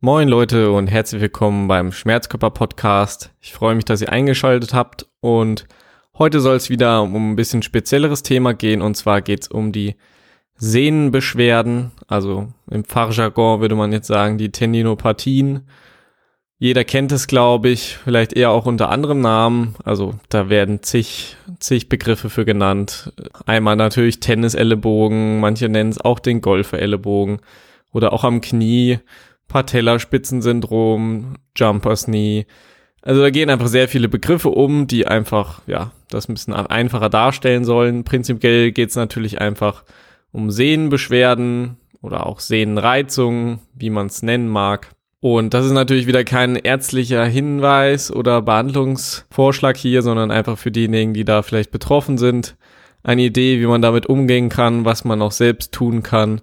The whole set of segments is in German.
Moin Leute und herzlich willkommen beim Schmerzkörper Podcast. Ich freue mich, dass ihr eingeschaltet habt und heute soll es wieder um ein bisschen spezielleres Thema gehen und zwar geht es um die Sehnenbeschwerden, also im Fachjargon würde man jetzt sagen die Tendinopathien. Jeder kennt es, glaube ich, vielleicht eher auch unter anderem Namen. Also da werden zig, zig Begriffe für genannt. Einmal natürlich Tennisellebogen, manche nennen es auch den Golferellebogen oder auch am Knie Patellaspitzensyndrom, Jumpers Knee. Also da gehen einfach sehr viele Begriffe um, die einfach, ja, das ein bisschen einfacher darstellen sollen. Prinzipiell geht es natürlich einfach um Sehnenbeschwerden oder auch Sehnenreizungen, wie man es nennen mag. Und das ist natürlich wieder kein ärztlicher Hinweis oder Behandlungsvorschlag hier, sondern einfach für diejenigen, die da vielleicht betroffen sind, eine Idee, wie man damit umgehen kann, was man auch selbst tun kann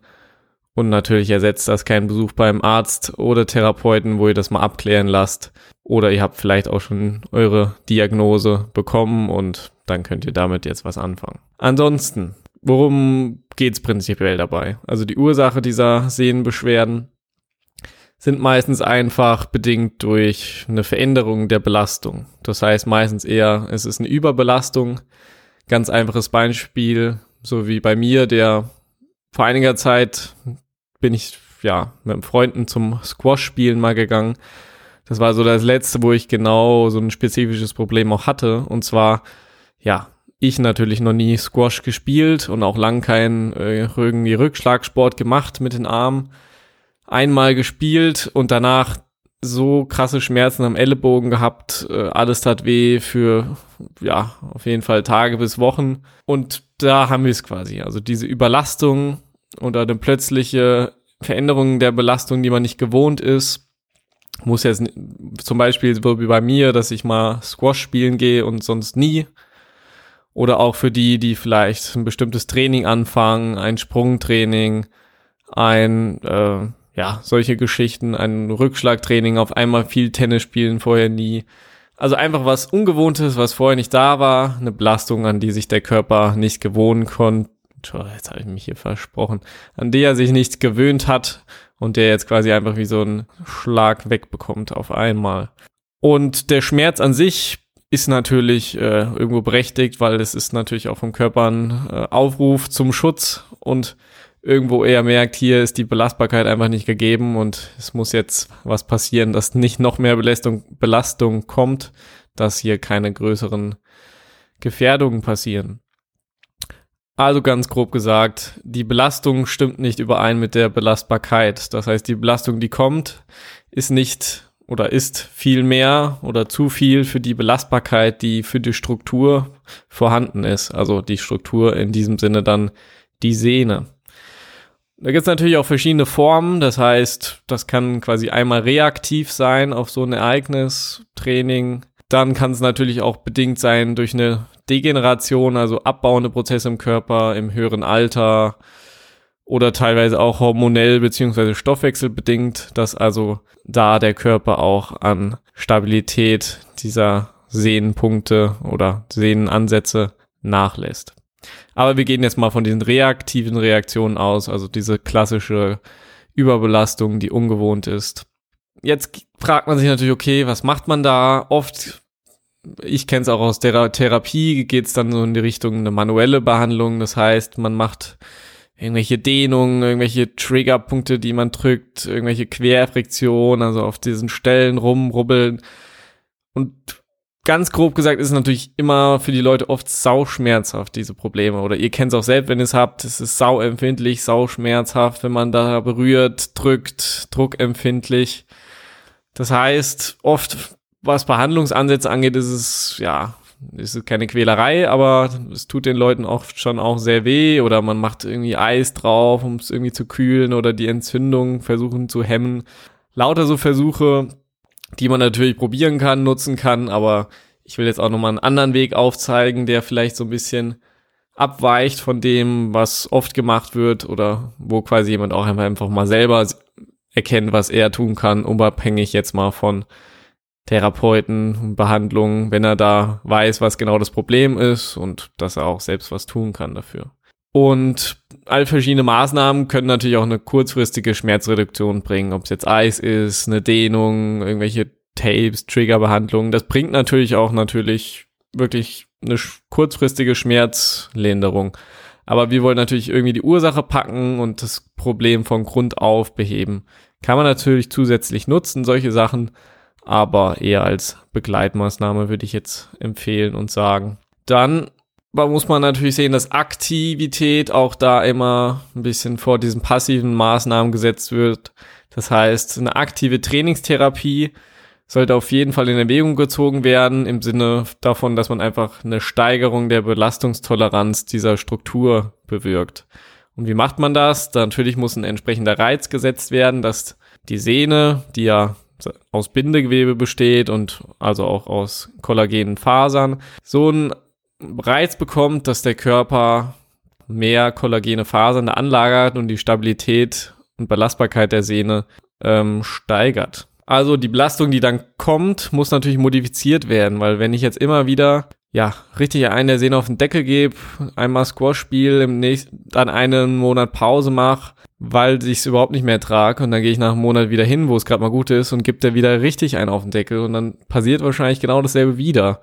und natürlich ersetzt das keinen Besuch beim Arzt oder Therapeuten, wo ihr das mal abklären lasst. Oder ihr habt vielleicht auch schon eure Diagnose bekommen und dann könnt ihr damit jetzt was anfangen. Ansonsten, worum geht's prinzipiell dabei? Also die Ursache dieser Sehnenbeschwerden sind meistens einfach bedingt durch eine Veränderung der Belastung. Das heißt meistens eher, es ist eine Überbelastung. Ganz einfaches Beispiel, so wie bei mir, der vor einiger Zeit bin ich ja mit Freunden zum Squash-Spielen mal gegangen. Das war so das letzte, wo ich genau so ein spezifisches Problem auch hatte. Und zwar, ja, ich natürlich noch nie Squash gespielt und auch lang keinen äh, irgendwie Rückschlagsport gemacht mit den Armen. Einmal gespielt und danach so krasse Schmerzen am Ellenbogen gehabt, äh, alles tat weh für, ja, auf jeden Fall Tage bis Wochen. Und da haben wir es quasi. Also diese Überlastung oder eine plötzliche Veränderung der Belastung, die man nicht gewohnt ist. Muss jetzt zum Beispiel so wie bei mir, dass ich mal Squash spielen gehe und sonst nie. Oder auch für die, die vielleicht ein bestimmtes Training anfangen, ein Sprungtraining, ein, äh, ja, solche Geschichten, ein Rückschlagtraining, auf einmal viel Tennis spielen, vorher nie. Also einfach was Ungewohntes, was vorher nicht da war, eine Belastung, an die sich der Körper nicht gewohnen konnte jetzt habe ich mich hier versprochen, an die er sich nicht gewöhnt hat und der jetzt quasi einfach wie so ein Schlag wegbekommt auf einmal. Und der Schmerz an sich ist natürlich äh, irgendwo berechtigt, weil es ist natürlich auch vom Körper ein äh, Aufruf zum Schutz und irgendwo eher merkt, hier ist die Belastbarkeit einfach nicht gegeben und es muss jetzt was passieren, dass nicht noch mehr Belastung, Belastung kommt, dass hier keine größeren Gefährdungen passieren. Also ganz grob gesagt, die Belastung stimmt nicht überein mit der Belastbarkeit. Das heißt, die Belastung, die kommt, ist nicht oder ist viel mehr oder zu viel für die Belastbarkeit, die für die Struktur vorhanden ist. Also die Struktur in diesem Sinne dann die Sehne. Da gibt es natürlich auch verschiedene Formen. Das heißt, das kann quasi einmal reaktiv sein auf so ein Ereignis, Training. Dann kann es natürlich auch bedingt sein durch eine Degeneration, also abbauende Prozesse im Körper im höheren Alter oder teilweise auch hormonell beziehungsweise stoffwechselbedingt, dass also da der Körper auch an Stabilität dieser Sehnenpunkte oder Sehnenansätze nachlässt. Aber wir gehen jetzt mal von diesen reaktiven Reaktionen aus, also diese klassische Überbelastung, die ungewohnt ist. Jetzt fragt man sich natürlich, okay, was macht man da? Oft ich kenne es auch aus der Therapie, geht es dann so in die Richtung eine manuelle Behandlung. Das heißt, man macht irgendwelche Dehnungen, irgendwelche Triggerpunkte, die man drückt, irgendwelche Querfriktionen, also auf diesen Stellen rumrubbeln. Und ganz grob gesagt ist es natürlich immer für die Leute oft sauschmerzhaft, diese Probleme. Oder ihr kennt es auch selbst, wenn ihr es habt. Es ist sauempfindlich, sauschmerzhaft, wenn man da berührt, drückt, druckempfindlich. Das heißt, oft was Behandlungsansätze angeht, ist es, ja, ist es keine Quälerei, aber es tut den Leuten oft schon auch sehr weh oder man macht irgendwie Eis drauf, um es irgendwie zu kühlen oder die Entzündung versuchen zu hemmen. Lauter so Versuche, die man natürlich probieren kann, nutzen kann, aber ich will jetzt auch nochmal einen anderen Weg aufzeigen, der vielleicht so ein bisschen abweicht von dem, was oft gemacht wird oder wo quasi jemand auch einfach mal selber erkennt, was er tun kann, unabhängig jetzt mal von Therapeuten, Behandlungen, wenn er da weiß, was genau das Problem ist und dass er auch selbst was tun kann dafür. Und all verschiedene Maßnahmen können natürlich auch eine kurzfristige Schmerzreduktion bringen, ob es jetzt Eis ist, eine Dehnung, irgendwelche Tapes, Triggerbehandlungen. Das bringt natürlich auch natürlich wirklich eine kurzfristige Schmerzlinderung. Aber wir wollen natürlich irgendwie die Ursache packen und das Problem von Grund auf beheben. Kann man natürlich zusätzlich nutzen, solche Sachen, aber eher als Begleitmaßnahme würde ich jetzt empfehlen und sagen. Dann muss man natürlich sehen, dass Aktivität auch da immer ein bisschen vor diesen passiven Maßnahmen gesetzt wird. Das heißt, eine aktive Trainingstherapie sollte auf jeden Fall in Erwägung gezogen werden, im Sinne davon, dass man einfach eine Steigerung der Belastungstoleranz dieser Struktur bewirkt. Und wie macht man das? Da natürlich muss ein entsprechender Reiz gesetzt werden, dass die Sehne, die ja aus Bindegewebe besteht und also auch aus kollagenen Fasern, so einen Reiz bekommt, dass der Körper mehr kollagene Fasern anlagert und die Stabilität und Belastbarkeit der Sehne ähm, steigert. Also die Belastung, die dann kommt, muss natürlich modifiziert werden, weil wenn ich jetzt immer wieder ja, richtig einen der Sehne auf den Deckel gebe, einmal Squash spiele, im nächsten, dann einen Monat Pause mache, weil ich es überhaupt nicht mehr trage und dann gehe ich nach einem Monat wieder hin, wo es gerade mal gut ist und gibt der wieder richtig einen auf den Deckel und dann passiert wahrscheinlich genau dasselbe wieder,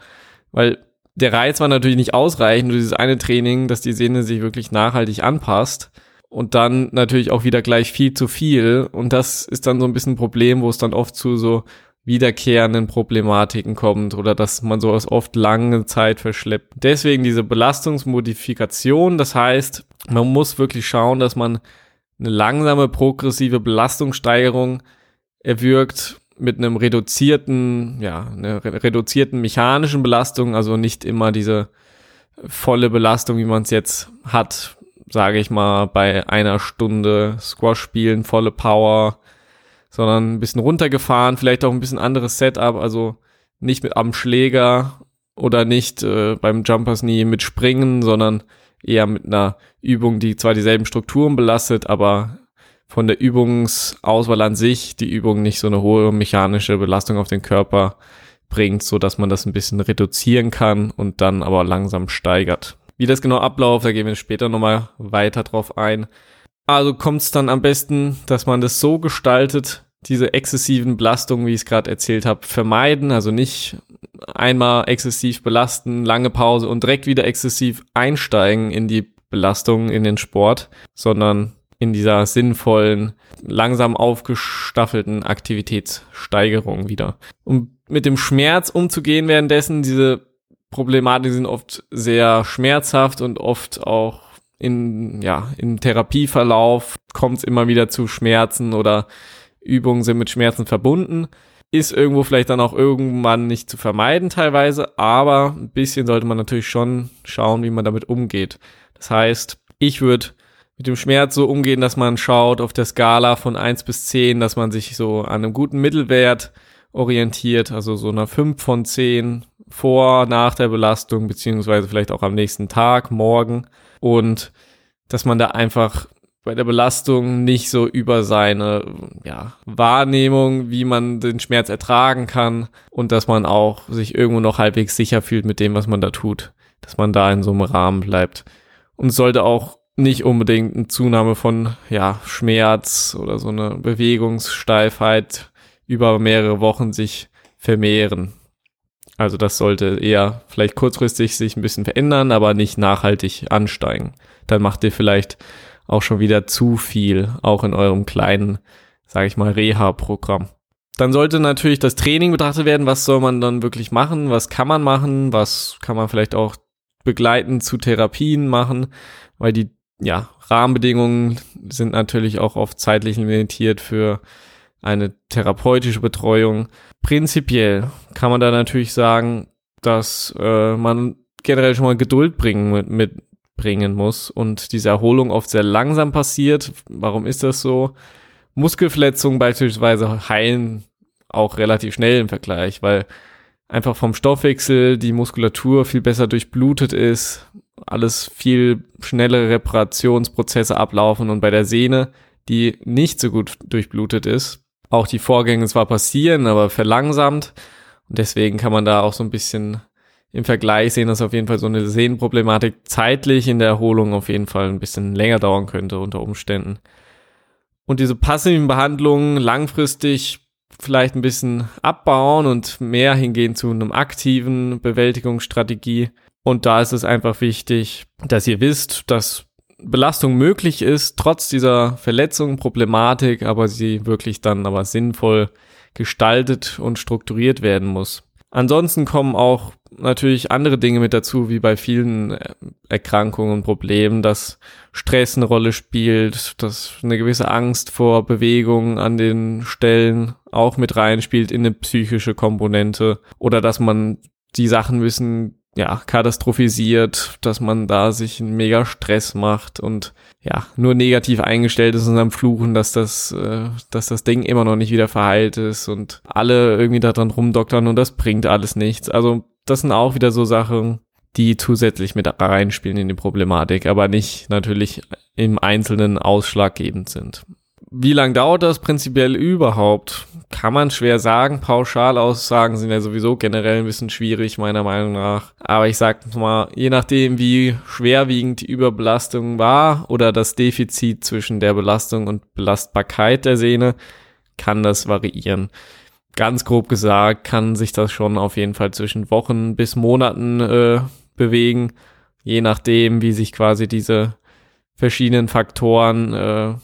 weil der Reiz war natürlich nicht ausreichend, nur dieses eine Training, dass die Sehne sich wirklich nachhaltig anpasst und dann natürlich auch wieder gleich viel zu viel und das ist dann so ein bisschen ein Problem, wo es dann oft zu so wiederkehrenden Problematiken kommt oder dass man sowas oft lange Zeit verschleppt. Deswegen diese Belastungsmodifikation, das heißt, man muss wirklich schauen, dass man eine langsame progressive Belastungssteigerung erwirkt mit einem reduzierten, ja, einer reduzierten mechanischen Belastung, also nicht immer diese volle Belastung, wie man es jetzt hat, sage ich mal, bei einer Stunde Squash spielen, volle Power, sondern ein bisschen runtergefahren, vielleicht auch ein bisschen anderes Setup, also nicht mit am Schläger oder nicht äh, beim Jumpers nie mit Springen, sondern eher mit einer Übung, die zwar dieselben Strukturen belastet, aber von der Übungsauswahl an sich die Übung nicht so eine hohe mechanische Belastung auf den Körper bringt, so dass man das ein bisschen reduzieren kann und dann aber langsam steigert. Wie das genau abläuft, da gehen wir später nochmal weiter drauf ein. Also kommt es dann am besten, dass man das so gestaltet, diese exzessiven Belastungen, wie ich es gerade erzählt habe, vermeiden. Also nicht einmal exzessiv belasten, lange Pause und direkt wieder exzessiv einsteigen in die Belastung, in den Sport, sondern in dieser sinnvollen, langsam aufgestaffelten Aktivitätssteigerung wieder. Um mit dem Schmerz umzugehen währenddessen, diese Problematiken sind oft sehr schmerzhaft und oft auch in, ja, im Therapieverlauf kommt es immer wieder zu Schmerzen oder Übungen sind mit Schmerzen verbunden. Ist irgendwo vielleicht dann auch irgendwann nicht zu vermeiden teilweise, aber ein bisschen sollte man natürlich schon schauen, wie man damit umgeht. Das heißt, ich würde mit dem Schmerz so umgehen, dass man schaut auf der Skala von eins bis zehn, dass man sich so an einem guten Mittelwert orientiert, also so einer fünf von zehn vor, nach der Belastung, beziehungsweise vielleicht auch am nächsten Tag, morgen und dass man da einfach bei der Belastung nicht so über seine ja, Wahrnehmung, wie man den Schmerz ertragen kann und dass man auch sich irgendwo noch halbwegs sicher fühlt mit dem, was man da tut, dass man da in so einem Rahmen bleibt und sollte auch nicht unbedingt eine Zunahme von ja, Schmerz oder so eine Bewegungssteifheit über mehrere Wochen sich vermehren. Also das sollte eher vielleicht kurzfristig sich ein bisschen verändern, aber nicht nachhaltig ansteigen. Dann macht ihr vielleicht auch schon wieder zu viel, auch in eurem kleinen, sage ich mal, Reha-Programm. Dann sollte natürlich das Training betrachtet werden, was soll man dann wirklich machen, was kann man machen, was kann man vielleicht auch begleitend zu Therapien machen, weil die ja, Rahmenbedingungen sind natürlich auch oft zeitlich limitiert für eine therapeutische Betreuung. Prinzipiell kann man da natürlich sagen, dass äh, man generell schon mal Geduld bringen mit, mitbringen muss und diese Erholung oft sehr langsam passiert. Warum ist das so? Muskelverletzungen beispielsweise heilen auch relativ schnell im Vergleich, weil einfach vom Stoffwechsel die Muskulatur viel besser durchblutet ist, alles viel schnellere Reparationsprozesse ablaufen und bei der Sehne, die nicht so gut durchblutet ist, auch die Vorgänge zwar passieren, aber verlangsamt. Und deswegen kann man da auch so ein bisschen im Vergleich sehen, dass auf jeden Fall so eine Sehnenproblematik zeitlich in der Erholung auf jeden Fall ein bisschen länger dauern könnte unter Umständen. Und diese passiven Behandlungen langfristig vielleicht ein bisschen abbauen und mehr hingehen zu einem aktiven Bewältigungsstrategie. Und da ist es einfach wichtig, dass ihr wisst, dass Belastung möglich ist, trotz dieser Verletzung, Problematik, aber sie wirklich dann aber sinnvoll gestaltet und strukturiert werden muss. Ansonsten kommen auch natürlich andere Dinge mit dazu, wie bei vielen äh, Erkrankungen und Problemen, dass Stress eine Rolle spielt, dass eine gewisse Angst vor Bewegung an den Stellen auch mit reinspielt in eine psychische Komponente oder dass man die Sachen müssen ja, katastrophisiert, dass man da sich einen mega Stress macht und ja, nur negativ eingestellt ist und am Fluchen, dass das, äh, dass das Ding immer noch nicht wieder verheilt ist und alle irgendwie da dran rumdoktern und das bringt alles nichts. Also, das sind auch wieder so Sachen, die zusätzlich mit reinspielen in die Problematik, aber nicht natürlich im Einzelnen ausschlaggebend sind. Wie lang dauert das prinzipiell überhaupt? Kann man schwer sagen. Pauschalaussagen sind ja sowieso generell ein bisschen schwierig, meiner Meinung nach. Aber ich sag mal, je nachdem, wie schwerwiegend die Überbelastung war oder das Defizit zwischen der Belastung und Belastbarkeit der Sehne, kann das variieren. Ganz grob gesagt kann sich das schon auf jeden Fall zwischen Wochen bis Monaten äh, bewegen, je nachdem, wie sich quasi diese verschiedenen Faktoren äh,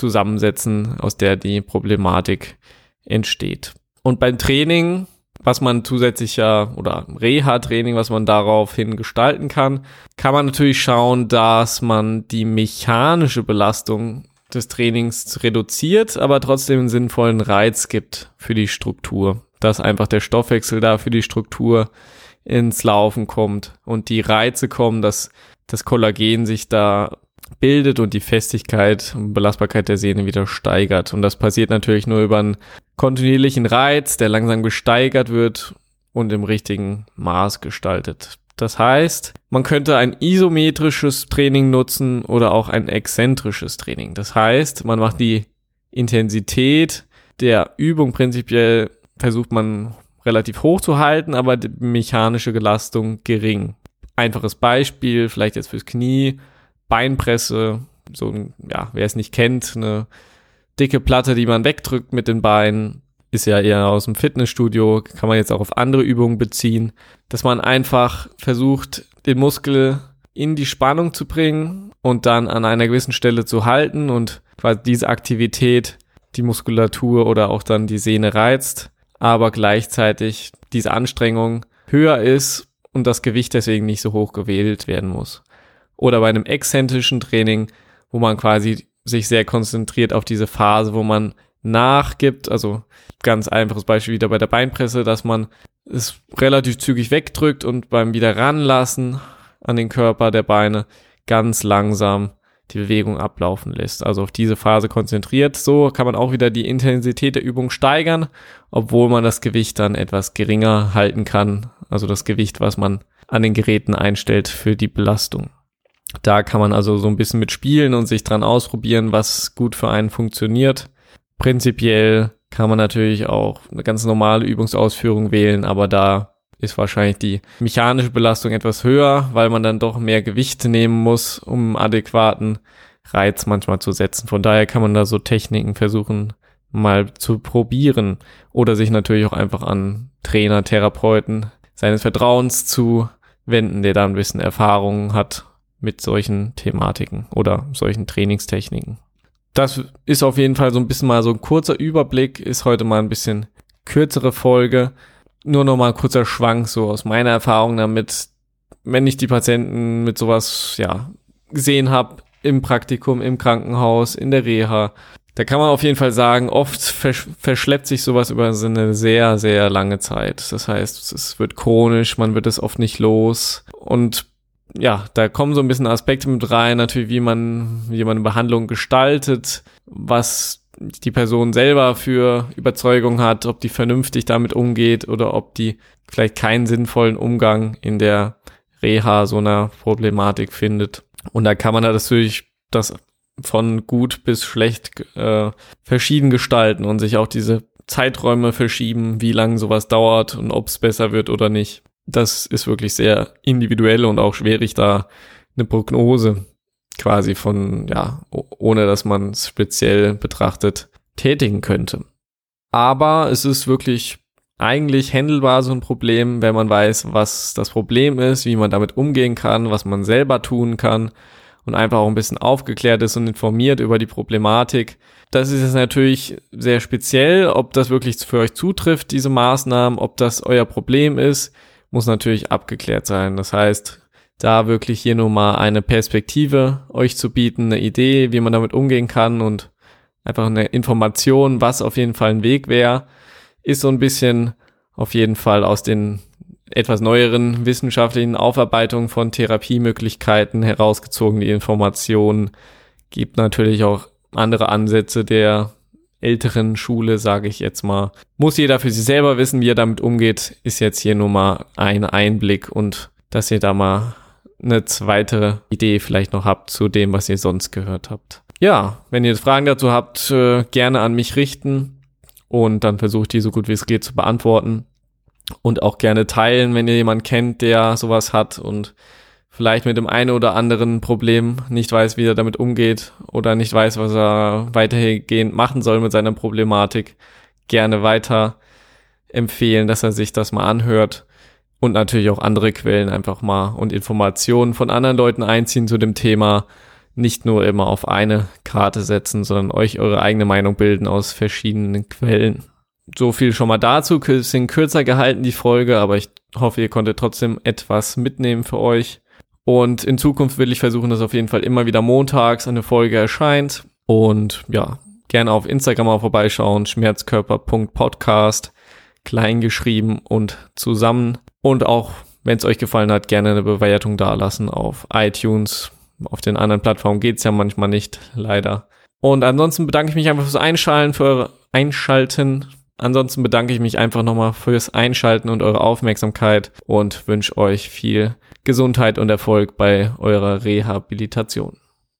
zusammensetzen, aus der die Problematik entsteht. Und beim Training, was man zusätzlich ja, oder Reha-Training, was man daraufhin gestalten kann, kann man natürlich schauen, dass man die mechanische Belastung des Trainings reduziert, aber trotzdem einen sinnvollen Reiz gibt für die Struktur. Dass einfach der Stoffwechsel da für die Struktur ins Laufen kommt und die Reize kommen, dass das Kollagen sich da bildet und die Festigkeit und Belastbarkeit der Sehne wieder steigert. Und das passiert natürlich nur über einen kontinuierlichen Reiz, der langsam gesteigert wird und im richtigen Maß gestaltet. Das heißt, man könnte ein isometrisches Training nutzen oder auch ein exzentrisches Training. Das heißt, man macht die Intensität der Übung prinzipiell versucht man relativ hoch zu halten, aber die mechanische Belastung gering. Einfaches Beispiel, vielleicht jetzt fürs Knie, Beinpresse, so ein, ja, wer es nicht kennt, eine dicke Platte, die man wegdrückt mit den Beinen, ist ja eher aus dem Fitnessstudio, kann man jetzt auch auf andere Übungen beziehen, dass man einfach versucht, den Muskel in die Spannung zu bringen und dann an einer gewissen Stelle zu halten und quasi diese Aktivität die Muskulatur oder auch dann die Sehne reizt, aber gleichzeitig diese Anstrengung höher ist und das Gewicht deswegen nicht so hoch gewählt werden muss oder bei einem exzentrischen Training, wo man quasi sich sehr konzentriert auf diese Phase, wo man nachgibt, also ganz einfaches Beispiel wieder bei der Beinpresse, dass man es relativ zügig wegdrückt und beim wieder ranlassen an den Körper der Beine ganz langsam die Bewegung ablaufen lässt. Also auf diese Phase konzentriert. So kann man auch wieder die Intensität der Übung steigern, obwohl man das Gewicht dann etwas geringer halten kann. Also das Gewicht, was man an den Geräten einstellt für die Belastung. Da kann man also so ein bisschen mit spielen und sich dran ausprobieren, was gut für einen funktioniert. Prinzipiell kann man natürlich auch eine ganz normale Übungsausführung wählen, aber da ist wahrscheinlich die mechanische Belastung etwas höher, weil man dann doch mehr Gewicht nehmen muss, um adäquaten Reiz manchmal zu setzen. Von daher kann man da so Techniken versuchen, mal zu probieren oder sich natürlich auch einfach an Trainer, Therapeuten seines Vertrauens zu wenden, der da ein bisschen Erfahrung hat mit solchen Thematiken oder solchen Trainingstechniken. Das ist auf jeden Fall so ein bisschen mal so ein kurzer Überblick, ist heute mal ein bisschen kürzere Folge. Nur noch mal ein kurzer Schwank so aus meiner Erfahrung damit, wenn ich die Patienten mit sowas ja gesehen habe im Praktikum, im Krankenhaus, in der Reha, da kann man auf jeden Fall sagen, oft versch verschleppt sich sowas über eine sehr, sehr lange Zeit. Das heißt, es wird chronisch, man wird es oft nicht los. Und ja, da kommen so ein bisschen Aspekte mit rein, natürlich, wie man, wie man eine Behandlung gestaltet, was die Person selber für Überzeugung hat, ob die vernünftig damit umgeht oder ob die vielleicht keinen sinnvollen Umgang in der Reha so einer Problematik findet. Und da kann man natürlich das von gut bis schlecht äh, verschieden gestalten und sich auch diese Zeiträume verschieben, wie lange sowas dauert und ob es besser wird oder nicht. Das ist wirklich sehr individuell und auch schwierig, da eine Prognose quasi von, ja, ohne dass man es speziell betrachtet, tätigen könnte. Aber es ist wirklich eigentlich handelbar so ein Problem, wenn man weiß, was das Problem ist, wie man damit umgehen kann, was man selber tun kann und einfach auch ein bisschen aufgeklärt ist und informiert über die Problematik. Das ist jetzt natürlich sehr speziell, ob das wirklich für euch zutrifft, diese Maßnahmen, ob das euer Problem ist, muss natürlich abgeklärt sein. Das heißt, da wirklich hier nur mal eine Perspektive euch zu bieten, eine Idee, wie man damit umgehen kann und einfach eine Information, was auf jeden Fall ein Weg wäre, ist so ein bisschen auf jeden Fall aus den etwas neueren wissenschaftlichen Aufarbeitungen von Therapiemöglichkeiten herausgezogen, die Informationen. Gibt natürlich auch andere Ansätze der älteren Schule, sage ich jetzt mal. Muss jeder für sich selber wissen, wie er damit umgeht, ist jetzt hier nur mal ein Einblick und dass ihr da mal eine zweite Idee vielleicht noch habt zu dem, was ihr sonst gehört habt. Ja, wenn ihr Fragen dazu habt, äh, gerne an mich richten und dann versuche ich die so gut wie es geht zu beantworten und auch gerne teilen, wenn ihr jemanden kennt, der sowas hat und vielleicht mit dem einen oder anderen Problem nicht weiß, wie er damit umgeht oder nicht weiß, was er weitergehend machen soll mit seiner Problematik, gerne weiter empfehlen, dass er sich das mal anhört und natürlich auch andere Quellen einfach mal und Informationen von anderen Leuten einziehen zu dem Thema. Nicht nur immer auf eine Karte setzen, sondern euch eure eigene Meinung bilden aus verschiedenen Quellen so viel schon mal dazu. Bisschen kürzer gehalten die Folge, aber ich hoffe, ihr konntet trotzdem etwas mitnehmen für euch. Und in Zukunft will ich versuchen, dass auf jeden Fall immer wieder montags eine Folge erscheint. Und ja, gerne auf Instagram mal vorbeischauen. Schmerzkörper.podcast. Klein geschrieben und zusammen. Und auch, wenn es euch gefallen hat, gerne eine Bewertung dalassen auf iTunes. Auf den anderen Plattformen geht's ja manchmal nicht, leider. Und ansonsten bedanke ich mich einfach fürs Einschalten, für eure Einschalten, Ansonsten bedanke ich mich einfach nochmal fürs Einschalten und eure Aufmerksamkeit und wünsche euch viel Gesundheit und Erfolg bei eurer Rehabilitation.